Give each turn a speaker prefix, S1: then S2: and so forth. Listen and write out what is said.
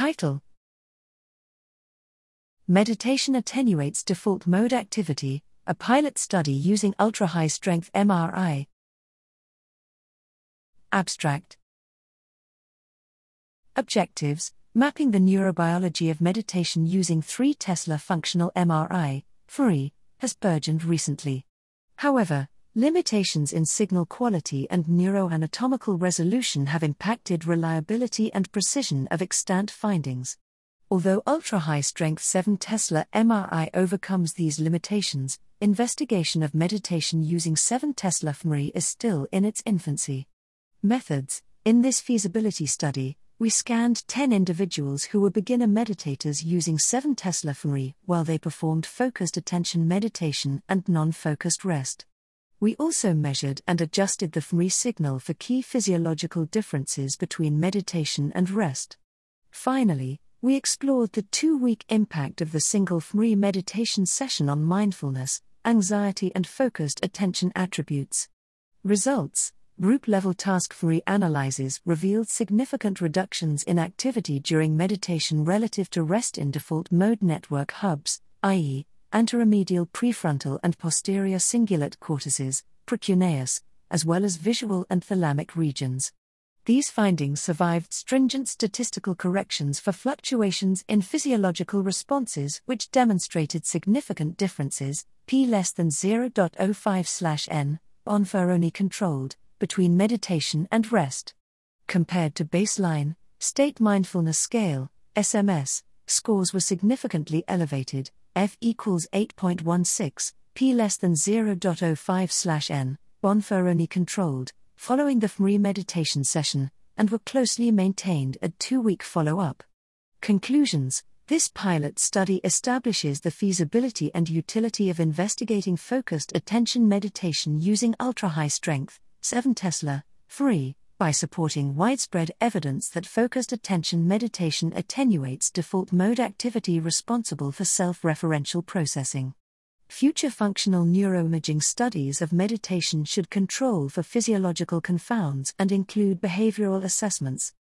S1: Title. Meditation Attenuates Default Mode Activity, a pilot study using ultra high strength MRI. Abstract. Objectives. Mapping the neurobiology of meditation using 3 Tesla functional MRI, FMRI, has burgeoned recently. However, limitations in signal quality and neuroanatomical resolution have impacted reliability and precision of extant findings. Although ultra high strength 7 Tesla MRI overcomes these limitations, investigation of meditation using 7 Tesla fMRI is still in its infancy. Methods In this feasibility study, we scanned 10 individuals who were beginner meditators using 7 Tesla fMRI while they performed focused attention meditation and non focused rest. We also measured and adjusted the fMRI signal for key physiological differences between meditation and rest. Finally, we explored the two week impact of the single fMRI meditation session on mindfulness, anxiety, and focused attention attributes. Results Group level task fMRI analyses revealed significant reductions in activity during meditation relative to rest in default mode network hubs, i.e., anteromedial prefrontal and posterior cingulate cortices, precuneus, as well as visual and thalamic regions. These findings survived stringent statistical corrections for fluctuations in physiological responses which demonstrated significant differences, p less than 0.05/n, Bonferroni controlled, between meditation and rest. Compared to baseline, state mindfulness scale, SMS, scores were significantly elevated, F equals 8.16, p less than 0.05/n, Bonferroni controlled, following the fMRI meditation session, and were closely maintained at two week follow up. Conclusions This pilot study establishes the feasibility and utility of investigating focused attention meditation using ultra high strength, 7 Tesla, fMRI, by supporting widespread evidence that focused attention meditation attenuates default mode activity responsible for self referential processing. Future functional neuroimaging studies of meditation should control for physiological confounds and include behavioral assessments,